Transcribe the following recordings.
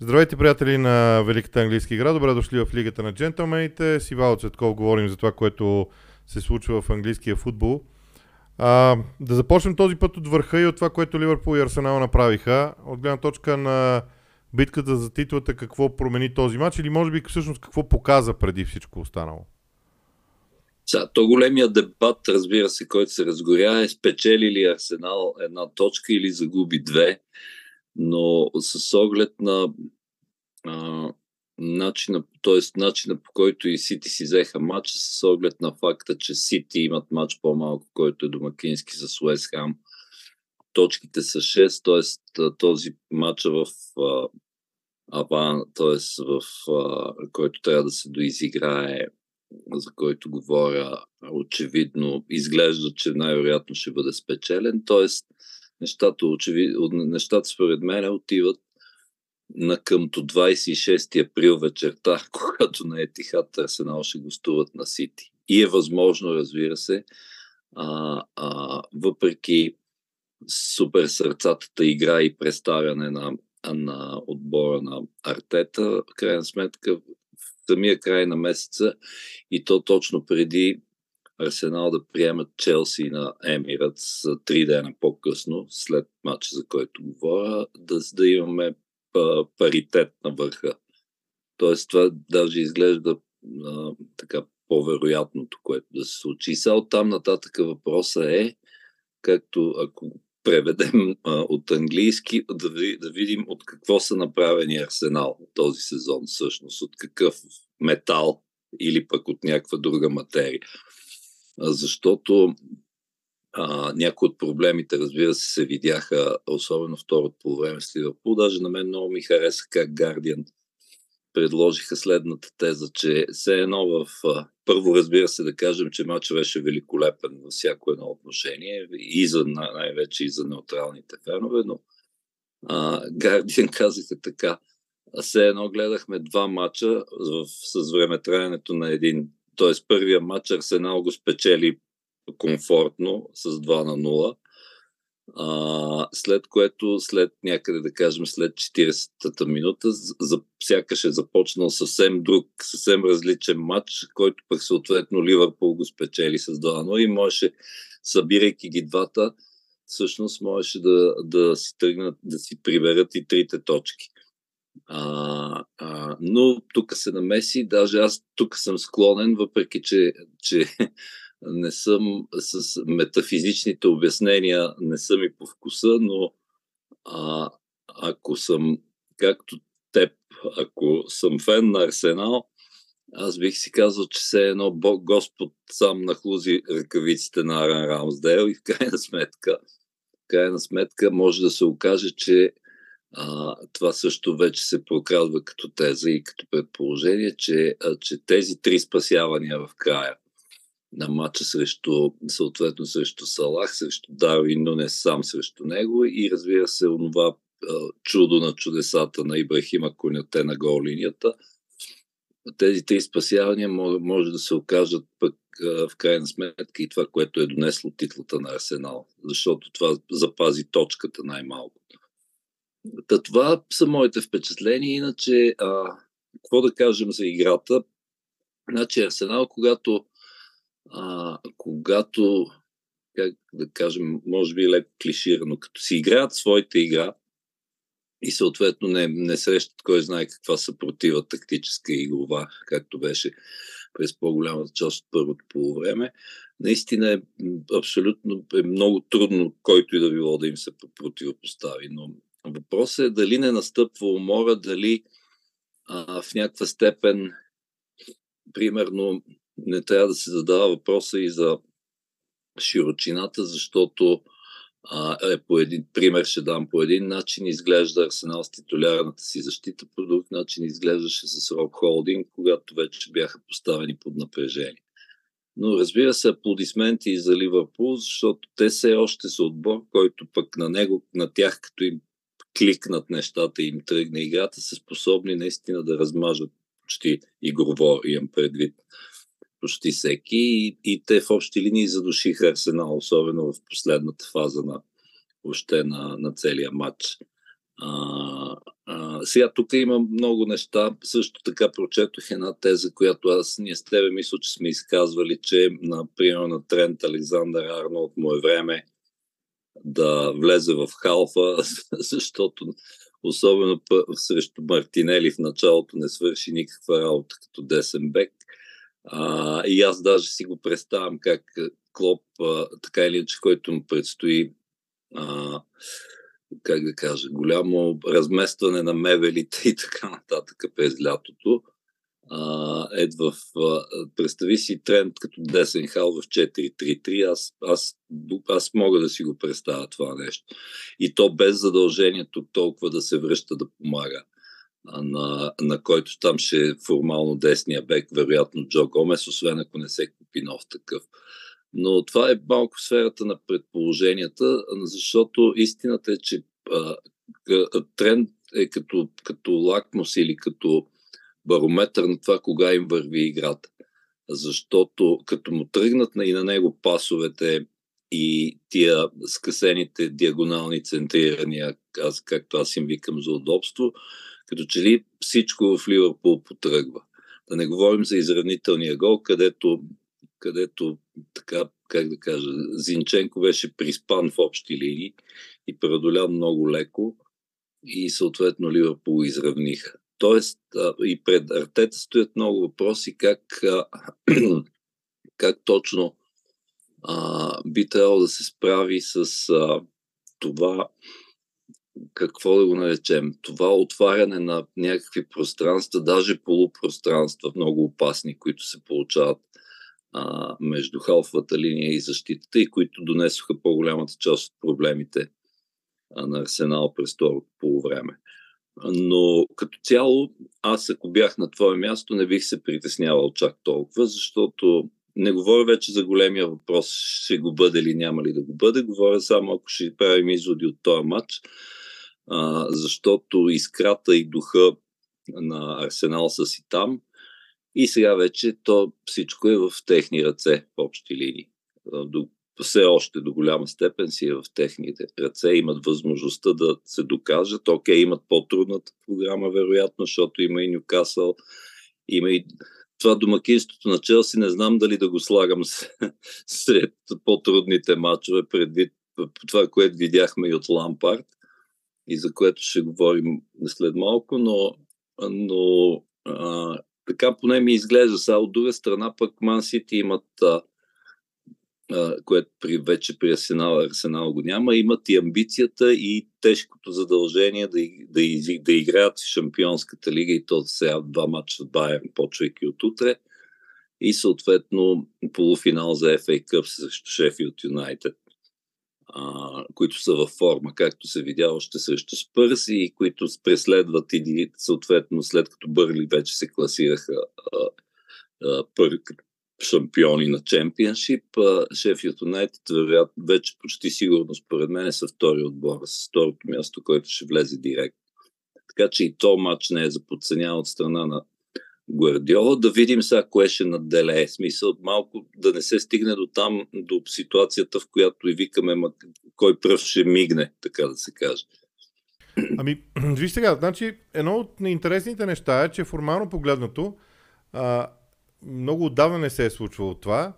Здравейте, приятели на Великата английска игра. Добре дошли в Лигата на джентълмените. С Ивало Цветков говорим за това, което се случва в английския футбол. А, да започнем този път от върха и от това, което Ливърпул и Арсенал направиха. От гледна точка на битката за титлата, какво промени този матч или може би всъщност какво показа преди всичко останало? Сега, то големия дебат, разбира се, който се разгоря е спечели ли Арсенал една точка или загуби две но с оглед на а, начина, т.е. начина по който и Сити си взеха матча, с оглед на факта, че Сити имат матч по-малко, който е домакински с Уест Хам. Точките са 6, т.е. този матч в а, Аван, т.е. в а, който трябва да се доизиграе, за който говоря, очевидно изглежда, че най-вероятно ще бъде спечелен. Т.е нещата, очевидно, нещата според мен отиват на къмто 26 април вечерта, когато на Етихат Арсенал ще гостуват на Сити. И е възможно, разбира се, а, а, въпреки супер сърцатата игра и представяне на, на отбора на Артета, в крайна сметка в самия край на месеца и то точно преди Арсенал да приемат Челси на Емират с три дена по-късно, след матча, за който говоря, да, да имаме паритет на върха. Тоест това даже изглежда а, така по-вероятното, което да се случи. И сега оттам нататък въпроса е, както ако преведем а, от английски, да, да видим от какво са направени Арсенал този сезон всъщност, от какъв метал или пък от някаква друга материя защото а, някои от проблемите, разбира се, се видяха, особено второто по време с Ливърпул. Даже на мен много ми хареса как Guardian предложиха следната теза, че все едно в... Първо, разбира се, да кажем, че матчът беше великолепен във всяко едно отношение и за, най-вече и за неутралните фенове, но Guardian казаха така, все едно гледахме два мача в, с времетраенето на един т.е. първия матч Арсенал го спечели комфортно с 2 на 0. А, след което, след някъде да кажем, след 40-та минута, за, сякаш е започнал съвсем друг, съвсем различен матч, който пък съответно Ливърпул го спечели с 2 0 и можеше, събирайки ги двата, всъщност можеше да, да си тръгнат, да си приберат и трите точки. А, а, но тук се намеси, даже аз тук съм склонен, въпреки че, че не съм с метафизичните обяснения, не съм и по вкуса, но а, ако съм, както теб, ако съм фен на Арсенал, аз бих си казал, че все едно Бог Господ сам нахлузи ръкавиците на Аран Рамсдейл и в крайна сметка, в крайна сметка може да се окаже, че а, това също вече се прокрадва като теза и като предположение, че, а, че тези три спасявания в края на матча срещу, съответно срещу Салах, срещу Дарвин, но не сам срещу него и разбира се, онова чудо на чудесата на Ибрахима Коняте на гол линията. Тези три спасявания може, да се окажат пък в крайна сметка и това, което е донесло титлата на Арсенал, защото това запази точката най-малко. Та това са моите впечатления. Иначе, а, какво да кажем за играта? Значи Арсенал, когато, а, когато как да кажем, може би леко клиширано, като си играят своите игра и съответно не, не срещат кой знае каква съпротива тактическа и игрова, както беше през по-голямата част от първото полувреме, наистина е абсолютно е много трудно който и да било да им се противопостави. Но Въпросът е дали не настъпва умора, дали а, в някаква степен, примерно, не трябва да се задава въпроса и за широчината, защото а, е по един пример ще дам по един начин изглежда Арсенал с титулярната си защита, по друг начин изглеждаше с Роб Холдинг, когато вече бяха поставени под напрежение. Но разбира се, аплодисменти и за Ливърпул, защото те все още са отбор, който пък на него, на тях, като им кликнат нещата и им тръгне играта, са способни наистина да размажат почти игрово, имам предвид почти всеки и, и те в общи линии задушиха Арсенал, особено в последната фаза на, въобще на, на целия матч. А, а, сега тук има много неща. Също така прочетох една теза, която аз ние с тебе мисля, че сме изказвали, че например на Трент Александър Арнолд му е време да влезе в халфа, защото особено срещу Мартинели в началото не свърши никаква работа като десен бек. А, и аз даже си го представям как Клоп, а, така или иначе, който му предстои а, как да кажа, голямо разместване на мебелите и така нататък през лятото. А, ед в, представи си тренд като десен хал в 4-3-3, аз, аз, аз мога да си го представя това нещо. И то без задължението толкова да се връща да помага. На, на който там ще е формално десния бек, вероятно Джо Гомес, освен ако не се купи нов такъв. Но това е малко сферата на предположенията, защото истината е, че а, тренд е като, като лакмус или като барометър на това кога им върви играта. Защото като му тръгнат и на него пасовете и тия скъсените диагонални центрирания, аз, както аз им викам за удобство, като че ли всичко в Ливърпул потръгва. Да не говорим за изравнителния гол, където където, така, как да кажа, Зинченко беше приспан в общи линии и преодолян много леко и съответно Ливърпул изравниха. Тоест и пред Артета стоят много въпроси как, как точно а, би трябвало да се справи с а, това, какво да го наречем, това отваряне на някакви пространства, даже полупространства, много опасни, които се получават а, между халфовата линия и защитата и които донесоха по-голямата част от проблемите а, на Арсенал през второто полувреме. Но като цяло, аз ако бях на твое място, не бих се притеснявал чак толкова, защото не говоря вече за големия въпрос, ще го бъде или няма ли да го бъде. Говоря само ако ще правим изводи от този матч, а, защото искрата и духа на Арсенал са си там и сега вече то всичко е в техни ръце в общи линии. До, все още до голяма степен си е в техните ръце. Имат възможността да се докажат. Окей, имат по-трудната програма, вероятно, защото има и Нюкасъл, има и това домакинството на Челси, не знам дали да го слагам сред по-трудните матчове, предвид това, което видяхме и от Лампард и за което ще говорим след малко, но, но а, така поне ми изглежда. Сега от друга страна пък Ман Сити имат, а, което при, вече при Арсенал, Арсенал го няма, имат и амбицията и тежкото задължение да, да, да, играят в Шампионската лига и то сега два мача с Байерн, почвайки от утре. И съответно полуфинал за FA Cup срещу Шефилд Юнайтед които са във форма, както се видя още срещу Спърси и които преследват и съответно след като Бърли вече се класираха а, пър, шампиони на чемпионшип. Шефият Юнайтед вероятно вече почти сигурно според мен са втори отбор с второто място, което ще влезе директно. Така че и то матч не е за подценява от страна на Гвардиола. Да видим сега кое ще надделее. Смисъл малко да не се стигне до там, до ситуацията, в която и викаме кой пръв ще мигне, така да се каже. Ами, виж сега, значи, едно от интересните неща е, че формално погледнато а, много отдавна не се е случвало това,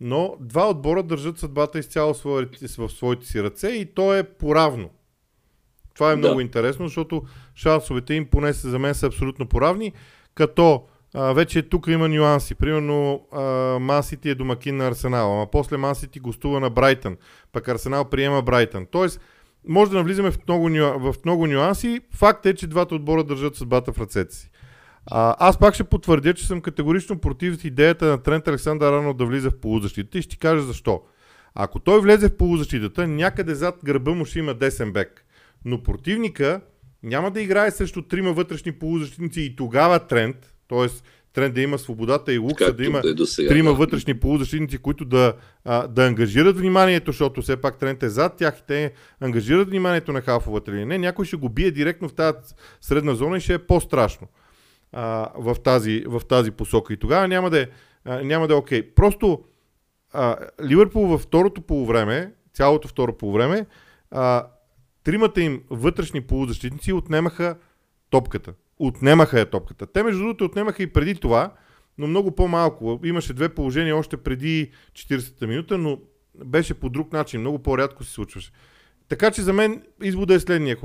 но два отбора държат съдбата изцяло в своите си ръце и то е поравно. Това е много да. интересно, защото шансовете им поне за мен са абсолютно поравни, като а, вече тук има нюанси. Примерно Мансити е домакин на Арсенал, ама после Мансити гостува на Брайтън, пък Арсенал приема Брайтън. Тоест, може да навлизаме в много, в много нюанси. Факт е, че двата отбора държат съдбата в ръцете си. А, аз пак ще потвърдя, че съм категорично против идеята на Трент Александър Рано да влиза в полузащита и ще ти кажа защо. Ако той влезе в полузащитата, някъде зад гърба му ще има десен бек. Но противника няма да играе срещу трима вътрешни полузащитници и тогава Трент, т.е. Тренд да има свободата и лукса, Както да има е сега, трима да. вътрешни полузащитници, които да, а, да ангажират вниманието, защото все пак Тренд е зад тях и те ангажират вниманието на халфовата линия. Не, някой ще го бие директно в тази средна зона и ще е по-страшно а, в, тази, в тази посока. И тогава няма да е, а, няма да е окей. Просто а, Ливърпул във второто полувреме, цялото второ полувреме, а, тримата им вътрешни полузащитници отнемаха топката. Отнемаха я топката. Те, между другото, отнемаха и преди това, но много по-малко. Имаше две положения още преди 40-та минута, но беше по друг начин. Много по-рядко се случваше. Така че за мен извода е следния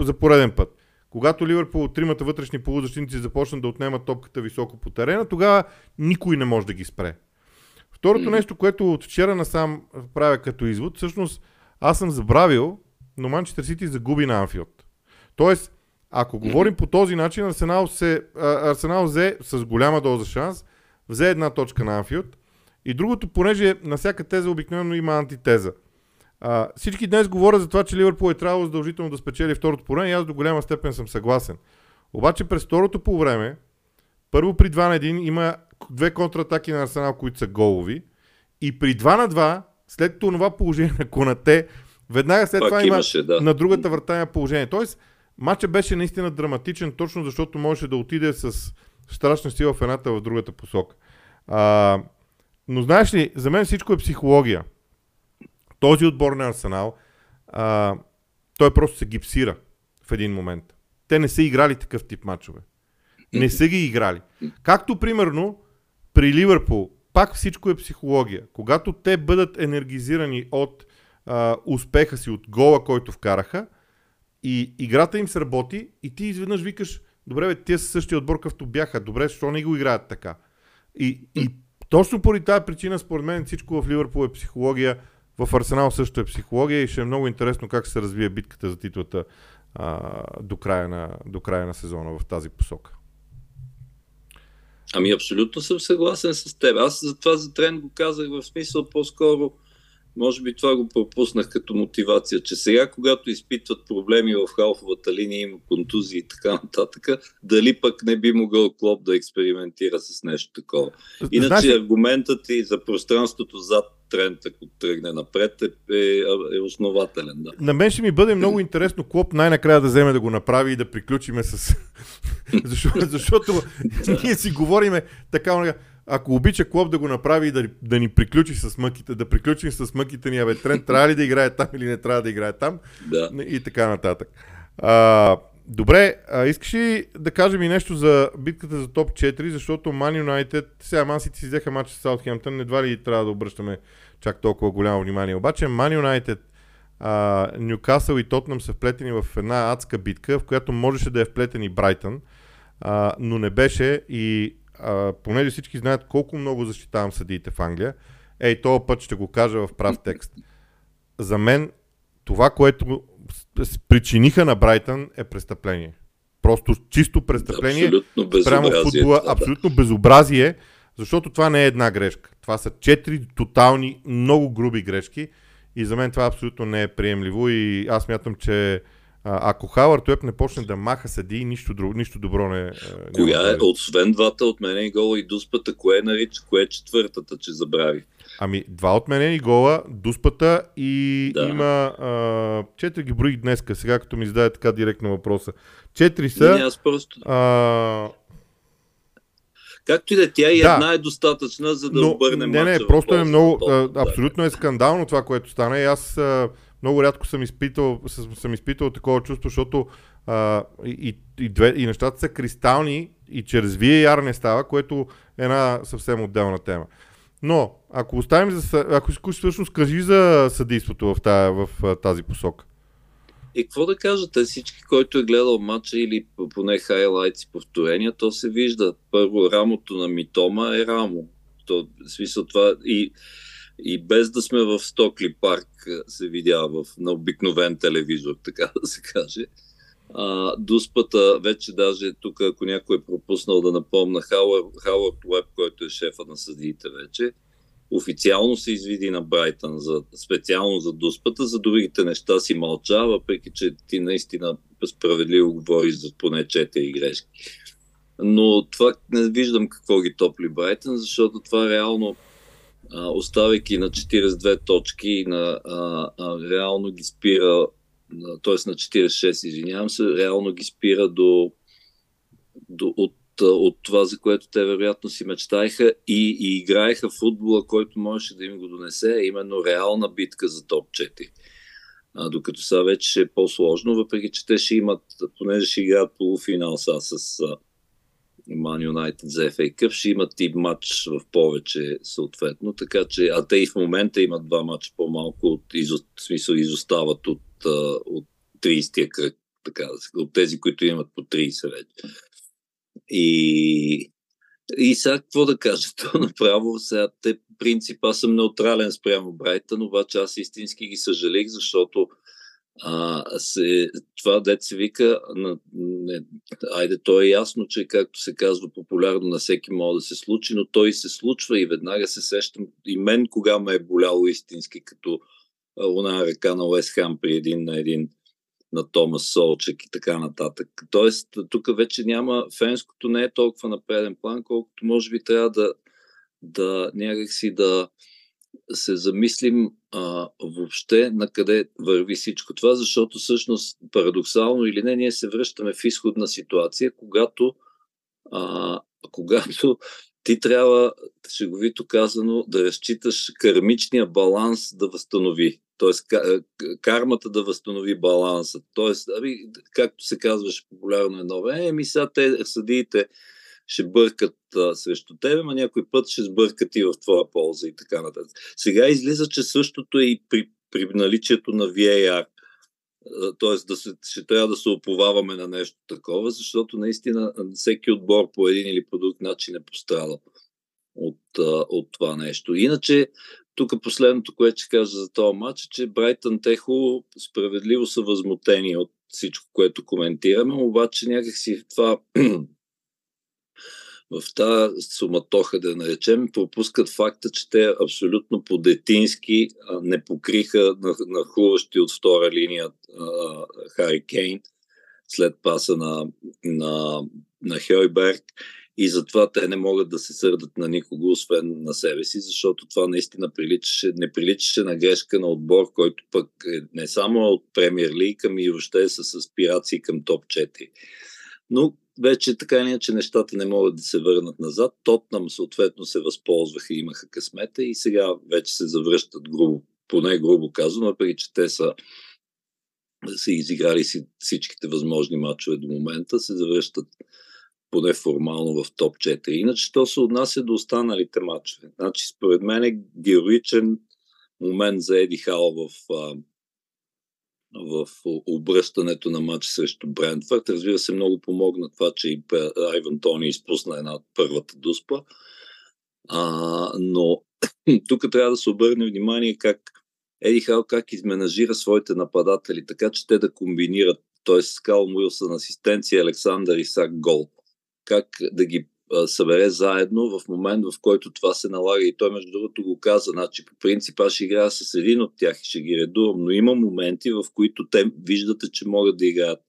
за пореден път. Когато Ливърпул тримата вътрешни полузащитници започнат да отнемат топката високо по терена, тогава никой не може да ги спре. Второто нещо, което от вчера насам правя като извод, всъщност аз съм забравил, но Манчестър Сити загуби на Анфилд. Тоест, ако говорим по този начин, Арсенал, се, Арсенал взе с голяма доза шанс, взе една точка на Анфилд. И другото, понеже на всяка теза обикновено има антитеза. А, всички днес говорят за това, че Ливърпул е трябвало задължително да спечели второто по време и аз до голяма степен съм съгласен. Обаче през второто по време, първо при 2 на 1 има две контратаки на Арсенал, които са голови. И при 2 на 2, след това положение на Конате, веднага след Пак това имаше, има да. на другата врата има положение. Тоест, матчът беше наистина драматичен, точно защото можеше да отиде с страшна сила в едната в другата посока. А, но знаеш ли, за мен всичко е психология. Този отбор на Арсенал, а, той просто се гипсира в един момент. Те не са играли такъв тип матчове. Не са ги играли. Както примерно при Ливърпул, пак всичко е психология. Когато те бъдат енергизирани от а, успеха си, от гола, който вкараха, и играта им сработи, и ти изведнъж викаш, добре, бе, те са същия отбор, какъвто бяха. Добре, защо не го играят така? И, и точно поради тази причина, според мен, всичко в Ливърпул е психология. В Арсенал също е психология и ще е много интересно как се развие битката за титлата а, до, края на, до края на сезона в тази посока. Ами абсолютно съм съгласен с теб. Аз за това за трен го казах в смисъл по-скоро може би това го пропуснах като мотивация, че сега, когато изпитват проблеми в халфовата линия, има контузии и така нататък, дали пък не би могъл Клоп да експериментира с нещо такова. Иначе Знаеш... аргументът и за пространството зад тренд, ако тръгне напред, е, е, е основателен. Да. На мен ще ми бъде много интересно Клоп най-накрая да вземе да го направи и да приключиме с... защото, защото ние си говориме така, ако обича Клоп да го направи и да, да ни приключи с мъките, да приключим с мъките ни, абе, Трент трябва ли да играе там или не трябва да играе там да. и така нататък. А, добре, а, искаш ли да кажем и нещо за битката за топ 4, защото Man United, сега Man City си взеха матч с Саутхемптън, едва ли трябва да обръщаме чак толкова голямо внимание. Обаче Man United, Нюкасъл и Тотнам са вплетени в една адска битка, в която можеше да е вплетен и Брайтън, а, но не беше и а, понеже всички знаят колко много защитавам съдиите в Англия, ей, този път ще го кажа в прав текст. За мен това, което причиниха на Брайтън е престъпление. Просто чисто престъпление абсолютно прямо футбола, да, абсолютно безобразие, защото това не е една грешка. Това са четири тотални, много груби грешки и за мен това абсолютно не е приемливо и аз мятам, че а, ако Хауърд Уеб не почне да маха съди, нищо, друго, нищо добро не. Коя е, освен двата отменени гола и дуспата, кое е нарича, кое е четвъртата, че забрави? Ами, два отменени гола, дуспата и да. има а, четири ги броих днеска, сега като ми зададе така директно въпроса. Четири са... Не, аз просто... А, Както и да е, тя и да. една е достатъчна, за да Но, обърне Не, не, просто е много, а, абсолютно е скандално това, което стана и аз а, много рядко съм изпитал, съм изпитал такова чувство, защото а, и, и, две, и нещата са кристални и чрез VAR не става, което е една съвсем отделна тема. Но, ако оставим за... Ако искаш всъщност кажи за съдейството в, тая, в тази посока. И какво да кажете, всички, който е гледал матча или поне хайлайтс повторения, то се вижда. Първо, рамото на Митома е рамо. То, смисъл това и и без да сме в Стокли парк се видя в, на обикновен телевизор, така да се каже. А, дуспата, вече даже тук, ако някой е пропуснал да напомна, Хауърд Уеб, който е шефа на съдиите вече, официално се извиди на Брайтън за, специално за дуспата, за другите неща си мълча, въпреки че ти наистина справедливо говориш за поне 4 грешки. Но това не виждам какво ги топли Брайтън, защото това реално оставяйки на 42 точки, на, а, а, реално ги спира, т.е. на 46, извинявам се, реално ги спира до, до от, от това, за което те вероятно си мечтаеха и, и играеха футбола, който можеше да им го донесе, именно реална битка за топ 4. А, докато сега вече е по-сложно, въпреки че те ще имат, понеже ще играят полуфинал са с Ман Юнайтед за FA Cup, ще имат и матч в повече съответно, така че, а те и в момента имат два матча по-малко, от, изо, в смисъл изостават от, от 30-я кръг, така да от тези, които имат по 30 вече. И, и сега какво да кажа? То направо сега те принципа съм неутрален спрямо Брайтън, обаче аз истински ги съжалих, защото а, се, това дет се вика, на, не, айде, то е ясно, че както се казва популярно, на всеки може да се случи, но той се случва и веднага се сещам и мен кога ме е боляло истински, като луна ръка на Уест Хам при един на един на Томас Солчек и така нататък. Тоест, тук вече няма, фенското не е толкова на преден план, колкото може би трябва да, да някакси да се замислим а, въобще на къде върви всичко това, защото всъщност парадоксално или не, ние се връщаме в изходна ситуация, когато, а, когато ти трябва, шеговито казано, да разчиташ кармичния баланс да възстанови. Тоест, кармата да възстанови баланса. Тоест, както се казваше популярно едно време, еми сега те съдиите ще бъркат а, срещу тебе, а някой път ще сбъркат и в твоя полза и така нататък. Сега излиза, че същото е и при, при наличието на VAR. Тоест, да се, ще трябва да се оповаваме на нещо такова, защото наистина всеки отбор по един или по друг начин е пострадал от, от това нещо. Иначе, тук последното, което ще кажа за този матч, е, че Брайтън те хубаво, справедливо са възмутени от всичко, което коментираме, обаче някакси това в тази суматоха, да наречем, пропускат факта, че те абсолютно по-детински не покриха на, от втора линия Хари Кейн след паса на, на, на Хейберг и затова те не могат да се сърдат на никого, освен на себе си, защото това наистина приличаше, не приличаше на грешка на отбор, който пък е не само от премьер лиг, ами и въобще е с аспирации към топ 4. Но вече така или иначе нещата не могат да се върнат назад. Тотнам съответно се възползваха и имаха късмета и сега вече се завръщат грубо, поне грубо казано, въпреки че те са са изиграли си всичките възможни матчове до момента, се завръщат поне формално в топ 4. Иначе то се отнася до останалите матчове. Значи, според мен е героичен момент за Еди Хал в в обръщането на матч срещу Брентфорд. Разбира се, много помогна това, че и Айван Тони изпусна една от първата дуспа. А, но тук трябва да се обърне внимание как Еди Хал как изменажира своите нападатели, така че те да комбинират, т.е. Скал Уилсън асистенция, Александър Исак гол. Как да ги събере заедно в момент, в който това се налага. И той, между другото, го каза. Значи, по принцип, аз ще играя с един от тях и ще ги редувам, но има моменти, в които те виждате, че могат да играят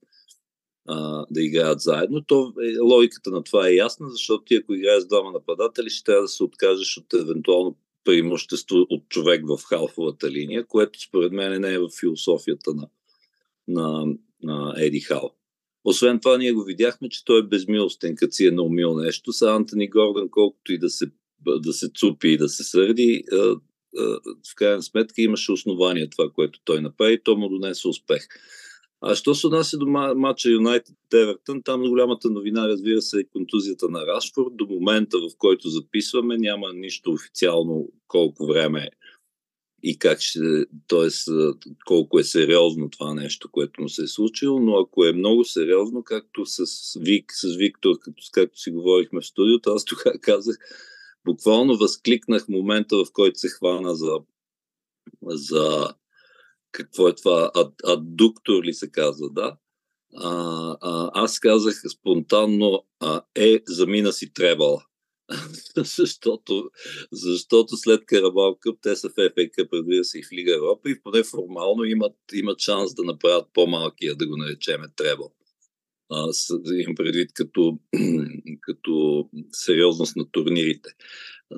а, да играят заедно. То, е, логиката на това е ясна, защото ти ако играеш с двама нападатели, ще трябва да се откажеш от евентуално преимущество от човек в халфовата линия, което според мен не е в философията на, на, на Еди Хал. Освен това, ние го видяхме, че той е безмилостен, като си е наумил нещо. Са Антони Гордън, колкото и да се, да се цупи и да се сърди, в крайна сметка имаше основание това, което той направи то му донесе успех. А що се отнася до матча Юнайтед Евертън, там голямата новина, разбира се, е контузията на Рашфорд. До момента, в който записваме, няма нищо официално колко време и как ще, т.е. колко е сериозно това нещо, което му се е случило, но ако е много сериозно, както с, Вик, с Виктор, като, както си говорихме в студиото, аз тогава казах, буквално възкликнах момента, в който се хвана за, за какво е това, ад, аддуктор ли се казва, да? А, а, аз казах спонтанно, а, е, замина си требала. защото, защото след Карабал Къп те са в ФФ Къп, се, и в Лига Европа и поне формално имат, имат шанс да направят по-малкия, да го наречеме требал. Имам предвид като, като сериозност на турнирите.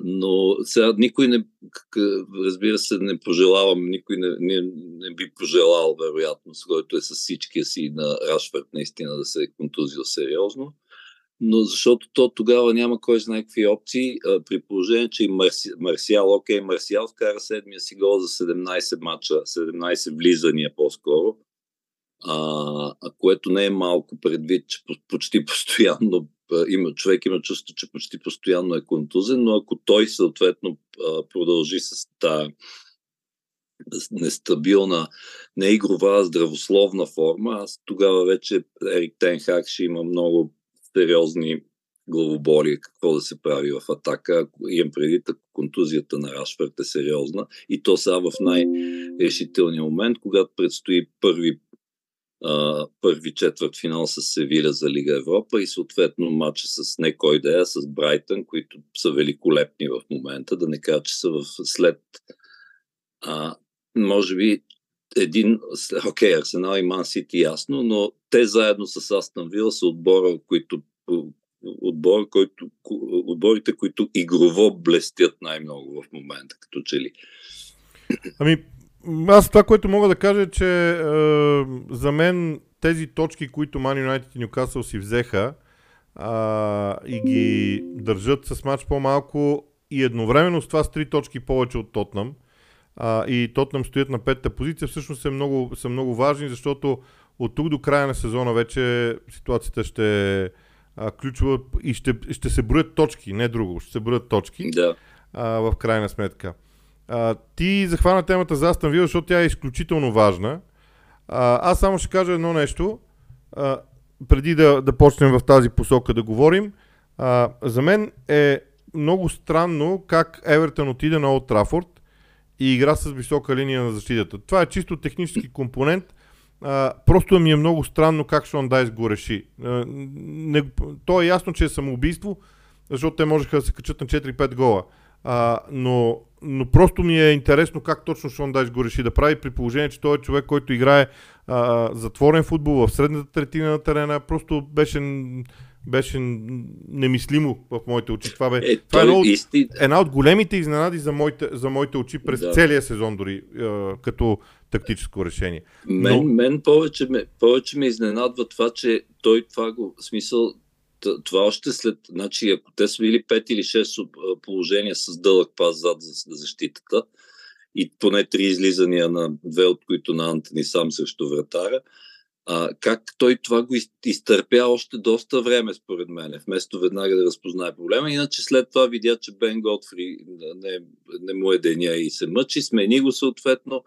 Но сега никой не, разбира се, не пожелавам, никой не, не, не би пожелал, вероятно, с който е с всичкия си на Рашфорд наистина да се е контузил сериозно но защото то тогава няма кой знае какви опции, а, при положение, че и Марси, Марсиал, окей, Марсиал вкара седмия си гол за 17 мача, 17 влизания по-скоро, а, което не е малко предвид, че почти постоянно има, човек има чувство, че почти постоянно е контузен, но ако той съответно продължи с тази нестабилна, неигрова, здравословна форма, аз тогава вече Ерик Тенхак ще има много сериозни главоболи, какво да се прави в атака. Имам предвид, ако контузията на Рашфърт е сериозна и то сега в най-решителния момент, когато предстои първи Uh, първи четвърт финал с Севиля за Лига Европа и съответно матча с не кой да е, с Брайтън, които са великолепни в момента, да не кажа, че са в след uh, може би един, окей, okay, Арсенал и Ман Сити ясно, но те заедно с Астан Вила са отбора, които отбор, който, отборите, които игрово блестят най-много в момента, като че ли. Ами, аз това, което мога да кажа, е, че е, за мен тези точки, които Man United и Ньюкасъл си взеха а, и ги държат с матч по-малко и едновременно с това с три точки повече от Тотнам, а, и Тотнам стоят на петата позиция, всъщност са много, са много важни, защото от тук до края на сезона вече ситуацията ще е ключова и ще, ще се броят точки, не друго, ще се броят точки да. а, в крайна сметка. А, ти захвана темата за Астан Вил, защото тя е изключително важна. А, аз само ще кажа едно нещо, а, преди да, да почнем в тази посока да говорим. А, за мен е много странно как Евертън отиде на Олд Трафорд и игра с висока линия на защитата. Това е чисто технически компонент. А, просто ми е много странно как Шон Дайс го реши. А, не, то е ясно, че е самоубийство, защото те можеха да се качат на 4-5 гола. А, но, но просто ми е интересно как точно Шон Дайс го реши да прави, при положение, че той е човек, който играе а, затворен футбол в средната третина на терена. Просто беше беше немислимо в моите очи. Това, бе, е, това е една от, исти... една от големите изненади за моите, за моите очи през да. целия сезон, дори е, като тактическо решение. Мен, Но... мен повече, ме, повече ме изненадва това, че той това го, в смисъл, това още след, значи ако те са били 5 или 6 положения с дълъг пас зад за, за защитата и поне три излизания на две от които на Антони сам срещу вратара, а, как той това го изтърпя още доста време, според мен, вместо веднага да разпознае проблема. Иначе след това видя, че Бен Готфри не, не му е деня и се мъчи, смени го съответно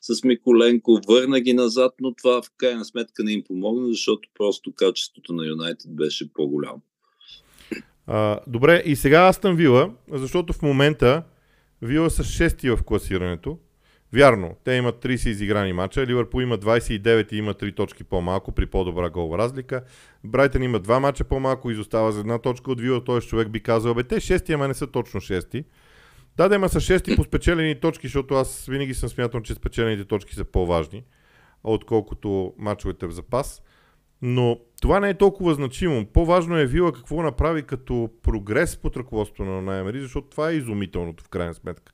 с Миколенко, върна ги назад, но това в крайна сметка не им помогна, защото просто качеството на Юнайтед беше по-голямо. А, добре, и сега Астън Вила, защото в момента Вила са шести в класирането, Вярно, те имат 30 изиграни мача, Ливърпул има 29 и има 3 точки по-малко при по-добра голова разлика. Брайтън има 2 мача по-малко, изостава за една точка от Вила, т.е. човек би казал, бе, те 6 ама не са точно 6 Да, да, има са 6 по спечелени точки, защото аз винаги съм смятал, че спечелените точки са по-важни, отколкото мачовете в запас. Но това не е толкова значимо. По-важно е Вила какво направи като прогрес под ръководството на Наймери, защото това е изумителното в крайна сметка.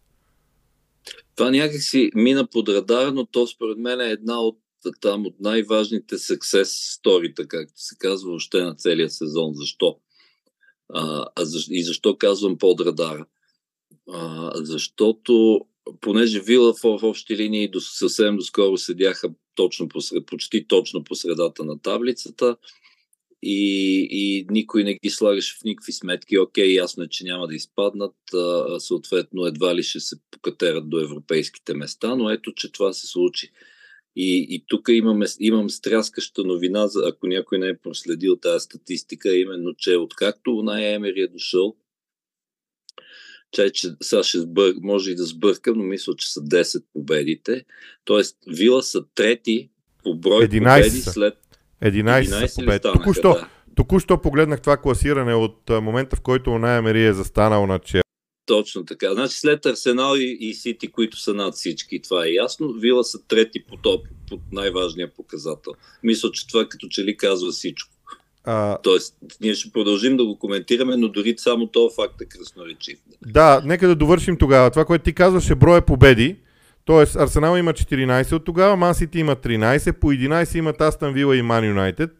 Това някакси мина под радар, но то според мен е една от там от най-важните success сторита, както се казва въобще на целия сезон. Защо? А и защо казвам под радара? А, защото понеже Вила в, в общи линии до, съвсем доскоро седяха точно посред, почти точно по средата на таблицата, и, и никой не ги слагаше в никакви сметки. Окей, ясно е, че няма да изпаднат, а, съответно едва ли ще се покатерат до европейските места, но ето, че това се случи. И, и тук имаме, имам стряскаща новина, за, ако някой не е проследил тази статистика, именно, че откакто най Емери е дошъл, чай, че сега ще сбър, може и да сбъркам, но мисля, че са 10 победите. Тоест, Вила са трети по брой победи след 11, 11 победи. Току-що, да. току-що погледнах това класиране от а, момента, в който Оная Мери е застанал на че. Точно така. Значи след Арсенал и, и Сити, които са над всички, това е ясно. Вила са трети по топ, по най-важния показател. Мисля, че това като че ли казва всичко. А... Тоест, ние ще продължим да го коментираме, но дори само този факт е красноречив. Да, нека да довършим тогава. Това, което ти казваш е броя победи. Тоест, Арсенал има 14 от тогава, Ман Сити има 13, по 11 имат Астан Вила и Ман Юнайтед.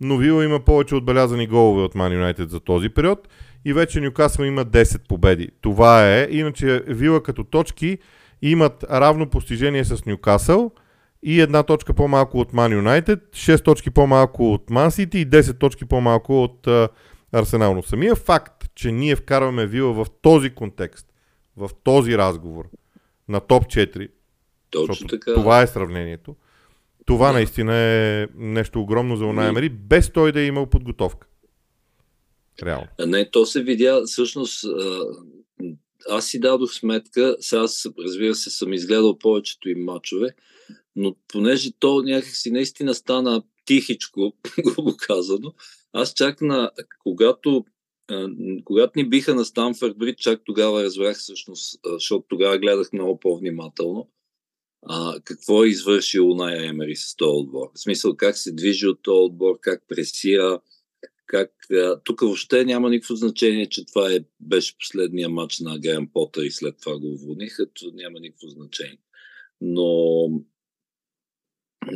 но Вила има повече отбелязани голове от Ман Юнайтед за този период и вече Нюкасъл има 10 победи. Това е. Иначе Вила като точки имат равно постижение с Нюкасъл и една точка по-малко от Ман Юнайтед, 6 точки по-малко от Ман Сити и 10 точки по-малко от Арсенал. Но самия факт, че ние вкарваме Вила в този контекст, в този разговор на топ 4, Точно така. това е сравнението, това да. наистина е нещо огромно за Унаймери, без той да е имал подготовка. Реално. Не, то се видя, всъщност, аз си дадох сметка, сега разбира се съм изгледал повечето им мачове, но понеже то някакси наистина стана тихичко, грубо казано, аз чак на, когато, когато ни биха на Станфорд Брид, чак тогава разбрах всъщност, защото тогава гледах много по-внимателно, а, какво е извършил Уная Емери с този отбор. В смисъл как се движи от този отбор, как пресира, как... Тук въобще няма никакво значение, че това е, беше последния матч на Грен Потър и след това го уволниха, няма никакво значение. Но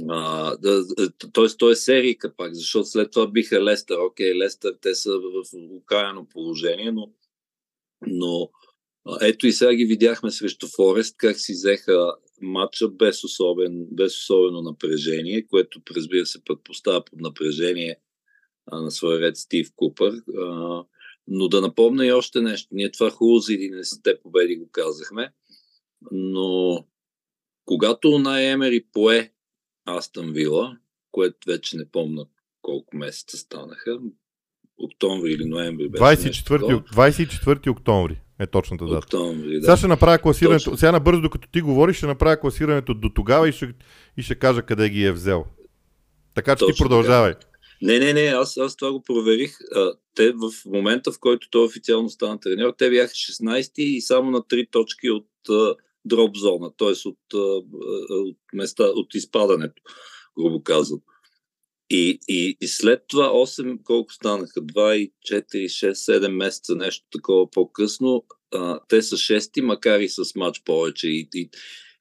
а, да, тоест, той е серийка пак, защото след това биха Лестър. Окей, Лестър, те са в окаяно положение, но, но ето и сега ги видяхме срещу Форест, как си взеха матча без, особен, без особено напрежение, което разбира се предпоставя под напрежение а, на своя ред Стив Купър. А, но да напомня и още нещо. Ние това хубаво за 11-те победи го казахме, но когато на Емери пое Астън Вила, което вече не помня колко месеца станаха, октомври или ноември. 24, 24 октомври е точната дата. Октомври, да. Сега ще направя класирането. Точно. Сега набързо, докато ти говориш, ще направя класирането до тогава и ще, и ще кажа къде ги е взел. Така че Точно ти продължавай. Така. Не, не, не, аз, аз това го проверих. А, те в момента, в който той официално стана треньор, те бяха 16 и само на 3 точки от а, дроп зона, т.е. От, от, места, от изпадането, грубо казвам. И, и, и след това 8, колко станаха? 2 и 4, 6, 7 месеца, нещо такова по-късно. А, те са 6, макар и с матч повече. И, и,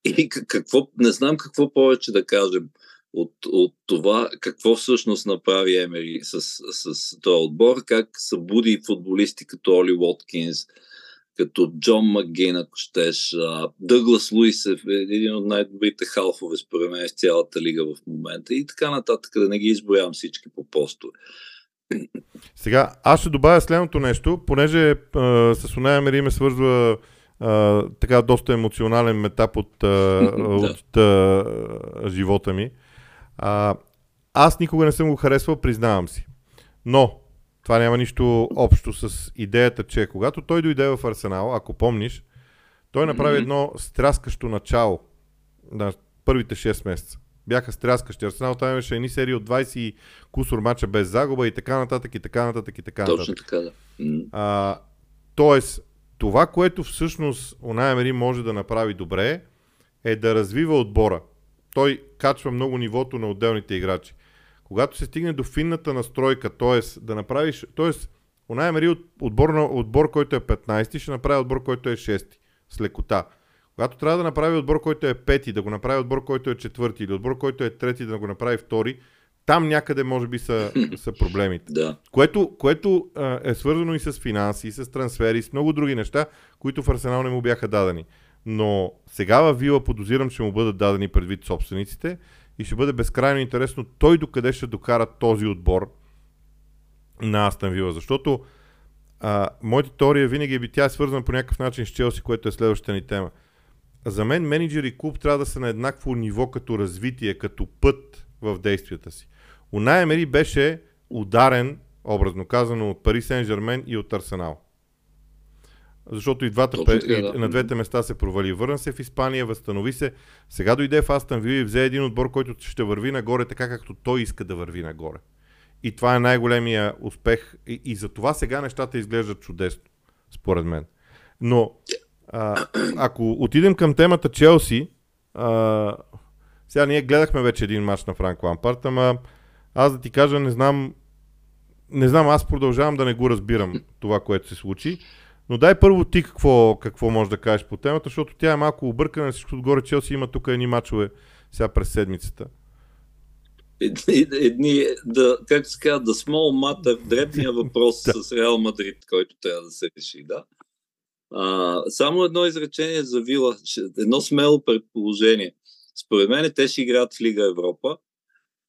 и какво, не знам какво повече да кажем от, от това, какво всъщност направи Емери с, с, с този отбор, как събуди футболисти като Оли Уоткинс, като Джон Макгейн, ако щеш. Дъглас Луис е един от най-добрите халфове, според мен, в цялата лига в момента и така нататък, да не ги изброявам всички по постове. Сега, аз ще добавя следното нещо, понеже а, с Уная Мери ме свързва а, така доста емоционален етап от, а, от а, живота ми. А, аз никога не съм го харесвал, признавам си. Но това няма нищо общо с идеята, че когато той дойде в Арсенал, ако помниш, той направи mm-hmm. едно стряскащо начало на първите 6 месеца. Бяха стряскащи. Арсенал там имаше едни серии от 20 кусор мача без загуба и така нататък, и така нататък, и така нататък. Точно така, да. Mm-hmm. А, тоест, това, което всъщност Онаймери може да направи добре, е да развива отбора. Той качва много нивото на отделните играчи когато се стигне до финната настройка, т.е. да направиш, т.е. Унай Мери от отбор, отбор, който е 15, ще направи отбор, който е 6 с лекота. Когато трябва да направи отбор, който е 5, да го направи отбор, който е 4 или отбор, който е 3, да го направи 2, там някъде може би са, са проблемите. Да. Което, което а, е свързано и с финанси, и с трансфери, и с много други неща, които в Арсенал не му бяха дадени. Но сега във Вила подозирам, че му бъдат дадени предвид собствениците и ще бъде безкрайно интересно той докъде ще докара този отбор на Астан Вила, защото а, моята теория винаги е би тя е свързана по някакъв начин с Челси, което е следващата ни тема. За мен менеджер и клуб трябва да са на еднакво ниво като развитие, като път в действията си. Унай Емери беше ударен, образно казано, от Пари Сен Жермен и от Арсенал. Защото и, двата, така, да. на двете места се провали. Върна се в Испания, възстанови се. Сега дойде в Астан Вил и взе един отбор, който ще върви нагоре така, както той иска да върви нагоре. И това е най-големия успех. И, и за това сега нещата изглеждат чудесно, според мен. Но а, ако отидем към темата Челси, а, сега ние гледахме вече един матч на Франк Лампарт, ама аз да ти кажа, не знам, не знам, аз продължавам да не го разбирам това, което се случи. Но дай първо ти какво, какво можеш да кажеш по темата, защото тя е малко объркана. Всичко отгоре Челси има тук едни мачове сега през седмицата. едни, едни да, как се казва, да small matter, дребния въпрос с Реал Мадрид, който трябва да се реши, да. А, само едно изречение за Вила, едно смело предположение. Според мен те ще играят в Лига Европа,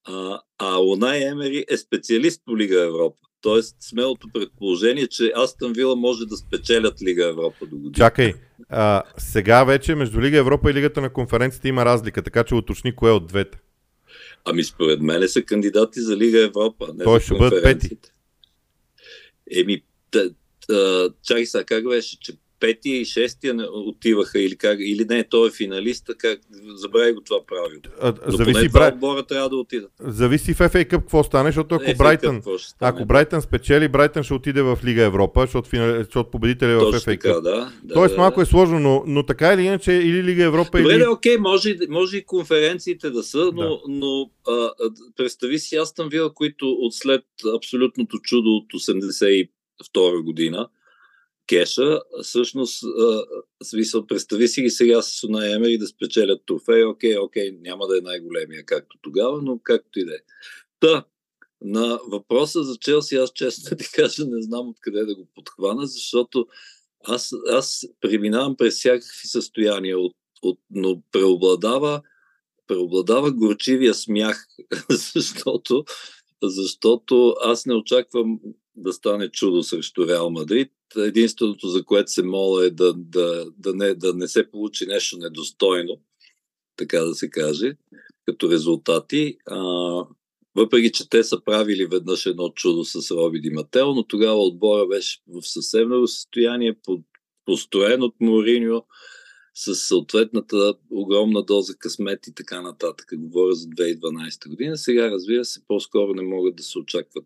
а, а Унай Емери е специалист по Лига Европа. Тоест, смелото предположение, че Астън Вила може да спечелят Лига Европа до година. Чакай, а, сега вече между Лига Европа и Лигата на конференцията има разлика, така че уточни кое от двете. Ами според мен са кандидати за Лига Европа. Не Той ще бъдат пети. Еми, чакай сега, как беше, че петия и шестия отиваха или, как, или не, той е финалист, как, забрави го това правило. зависи, бра... отбора трябва да отидат. Зависи в FA Cup какво стане, защото ако Брайтън, ако Брайтън спечели, Брайтън ще отиде в Лига Европа, защото, финал... защото победителя е в FA Cup. Така, да, да, Тоест да, малко е сложно, но, но така или иначе или Лига Европа Добре, или... окей, може, може и конференциите да са, но, да. но а, представи си Астан Вила, които от след абсолютното чудо от 82 година, кеша, всъщност, смисъл, представи си ги сега с Унай Емери да спечелят трофей, окей, окей, няма да е най-големия както тогава, но както и да е. Та, на въпроса за Челси, аз честно ти кажа, не знам откъде да го подхвана, защото аз, аз преминавам през всякакви състояния, от, от, но преобладава, преобладава горчивия смях, защото, защото аз не очаквам да стане чудо срещу Реал Мадрид единственото, за което се моля е да, да, да, не, да не се получи нещо недостойно, така да се каже, като резултати. А, въпреки, че те са правили веднъж едно чудо с Роби Димател, но тогава отбора беше в съвсем ново състояние, построен от Мориньо, с съответната огромна доза късмет и така нататък. Говоря за 2012 година. Сега, разбира се, по-скоро не могат да се очакват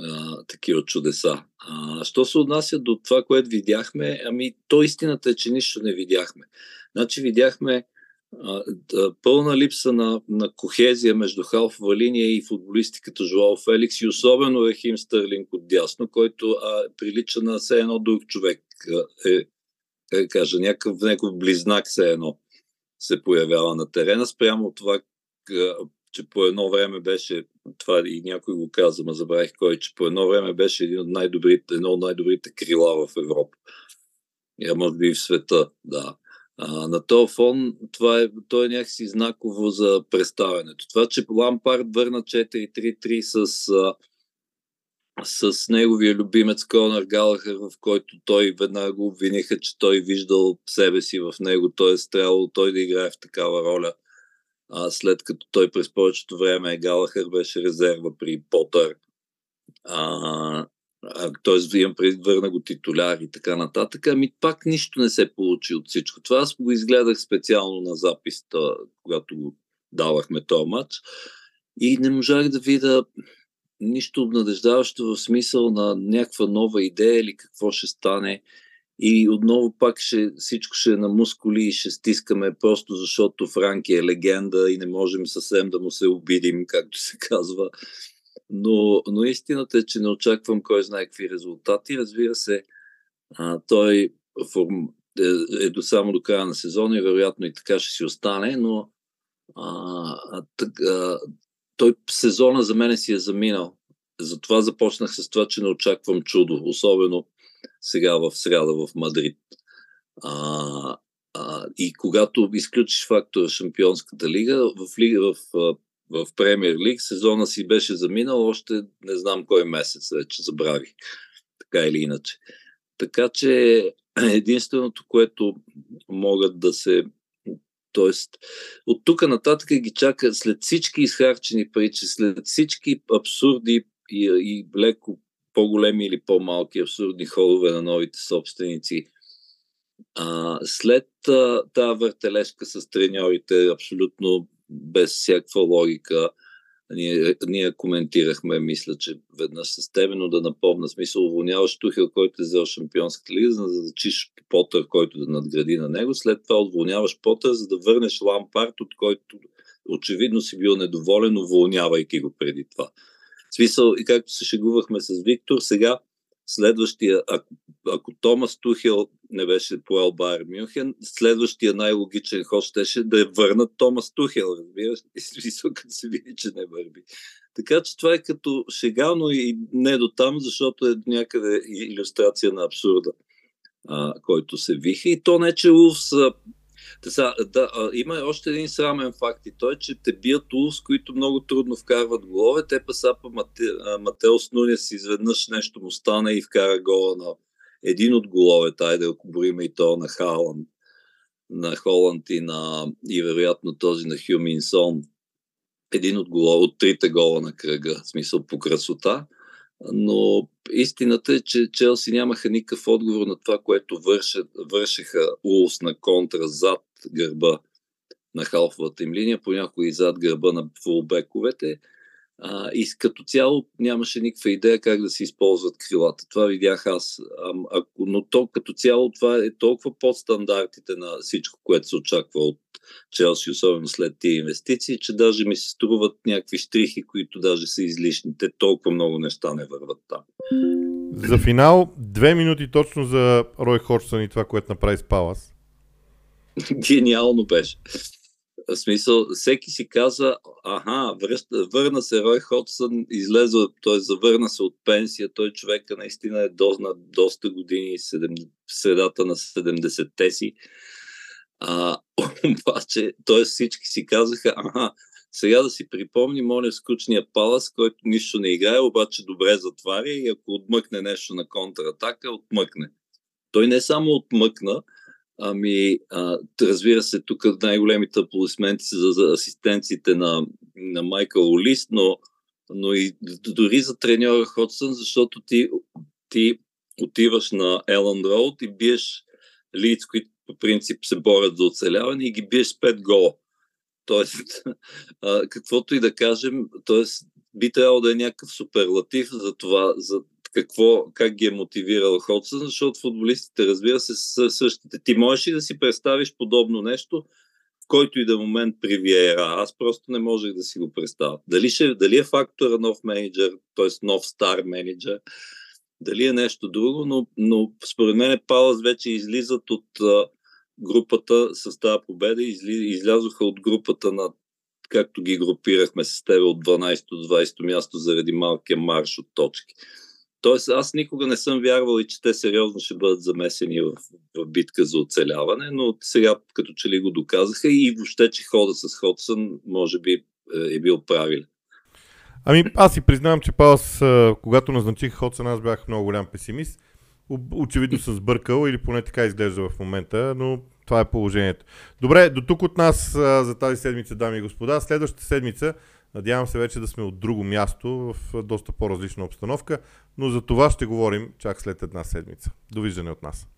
а, такива чудеса. А, що се отнася до това, което видяхме, ами то истината е, че нищо не видяхме. Значи видяхме а, пълна липса на, на кохезия между халфова линия и футболисти като Жуал Феликс и особено Рахим Стърлинг от дясно, който а, прилича на все едно друг човек. Е, как кажа, някакъв, някакъв близнак все едно се появява на терена, спрямо това че по едно време беше, това и някой го каза, ма забравих кой, че по едно време беше един от най-добрите, едно от най-добрите крила в Европа. Я може би и в света, да. А, на този фон това е, то е някакси знаково за представянето. Това, че Лампард върна 4-3-3 с, а, с неговия любимец Конър Галахър, в който той веднага го обвиниха, че той виждал себе си в него, т.е. трябвало той да играе в такава роля – а, след като той през повечето време Галахър беше резерва при Потър. А, т.е. имам преди върна го титуляр и така нататък. Ами пак нищо не се получи от всичко. Това аз го изгледах специално на записта, когато го давахме този матч. И не можах да видя нищо обнадеждаващо в смисъл на някаква нова идея или какво ще стане. И отново пак ще, всичко ще е на мускули и ще стискаме просто защото Франки е легенда и не можем съвсем да му се обидим, както се казва. Но, но истината е, че не очаквам кой знае какви резултати. Разбира се, а, той форм, е, е до само до края на сезона и вероятно и така ще си остане, но а, а, той сезона за мен си е заминал. Затова започнах с това, че не очаквам чудо, особено сега в среда в Мадрид. А, а, и когато изключиш фактора Шампионската лига, в, лига, в, в, Премьер Лиг сезона си беше заминал още не знам кой месец, вече забравих. Така или иначе. Така че единственото, което могат да се Тоест, от тук нататък ги чака след всички изхарчени пари, след всички абсурди и, и леко по-големи или по-малки абсурдни ходове на новите собственици. А, след тази въртележка с треньорите, абсолютно без всякаква логика, ние, ние коментирахме, мисля, че веднъж с тебе, но да напомня, смисъл, уволняваш Тухел, който е взел шампионската лига, за да зачиш Потър, който да надгради на него. След това уволняваш Потър, за да върнеш Лампарт, от който очевидно си бил недоволен, уволнявайки го преди това. Смисъл, и както се шегувахме с Виктор, сега следващия, ако, ако Томас Тухел не беше поел Байер Мюнхен, следващия най-логичен ход щеше да е върнат Томас Тухел, разбираш? И смисъл, като се види, че не върви. Така че това е като шегално и не до там, защото е някъде иллюстрация на абсурда, а, който се виха. И то не, че Улфс да, да, а, има още един срамен факт и той, че те бият Улс, които много трудно вкарват голове. Те пасапа Мате, Матеос Нунес изведнъж нещо му стане и вкара гола на един от головете, айде ако борим и то на Халанд, на Холанд и, на, и вероятно този на Хюминсон. Един от, голова, от трите гола на кръга, в смисъл по красота но истината е, че Челси нямаха никакъв отговор на това, което вършат, вършиха Улс на контра зад гърба на халфовата им линия, понякога и зад гърба на фулбековете. А, и като цяло нямаше никаква идея как да се използват крилата. Това видях аз. А, а, но то като цяло това е толкова под стандартите на всичко, което се очаква от Челси, особено след тия инвестиции, че даже ми се струват някакви штрихи, които даже са излишни. Те толкова много неща не върват там. За финал, две минути точно за Рой Ходжсън и това, което направи с Палас. Гениално беше. В смисъл, всеки си каза, аха, върна се Рой Ходсън, излезе, т.е. завърна се от пенсия, той човека наистина е дозна доста години, в средата на 70-те си. А, обаче, т.е. всички си казаха, аха, сега да си припомни, моля, скучния палас, който нищо не играе, обаче добре затваря и ако отмъкне нещо на контратака, отмъкне. Той не само отмъкна, Ами, а, разбира се, тук най-големите аплодисменти са за, за асистенциите на, на Майкъл Олис, но, но и дори за треньора Ходсън, защото ти, ти отиваш на Елън Роуд и биеш лиц, които по принцип се борят за оцеляване и ги биеш с 5 гола. Тоест, а, каквото и да кажем, тоест, би трябвало да е някакъв суперлатив за това, за какво, как ги е мотивирал Ходсън, защото футболистите, разбира се, са същите. Ти можеш ли да си представиш подобно нещо, в който и да момент при Виера? Аз просто не можех да си го представя. Дали, ще, дали е фактора нов менеджер, т.е. нов стар менеджер, дали е нещо друго, но, но според мен Палас вече излизат от а, групата с тази победа, изли, излязоха от групата на както ги групирахме с теб от 12 до 20 място заради малкия марш от точки. Тоест, аз никога не съм вярвал и че те сериозно ще бъдат замесени в, в битка за оцеляване, но сега като че ли го доказаха и въобще, че хода с Ходсън може би е, е бил правилен. Ами аз си признавам, че Палас, когато назначих Ходсън, аз бях много голям песимист. Очевидно съм сбъркал или поне така изглежда в момента, но това е положението. Добре, до тук от нас за тази седмица, дами и господа. Следващата седмица Надявам се вече да сме от друго място в доста по-различна обстановка, но за това ще говорим чак след една седмица. Довиждане от нас.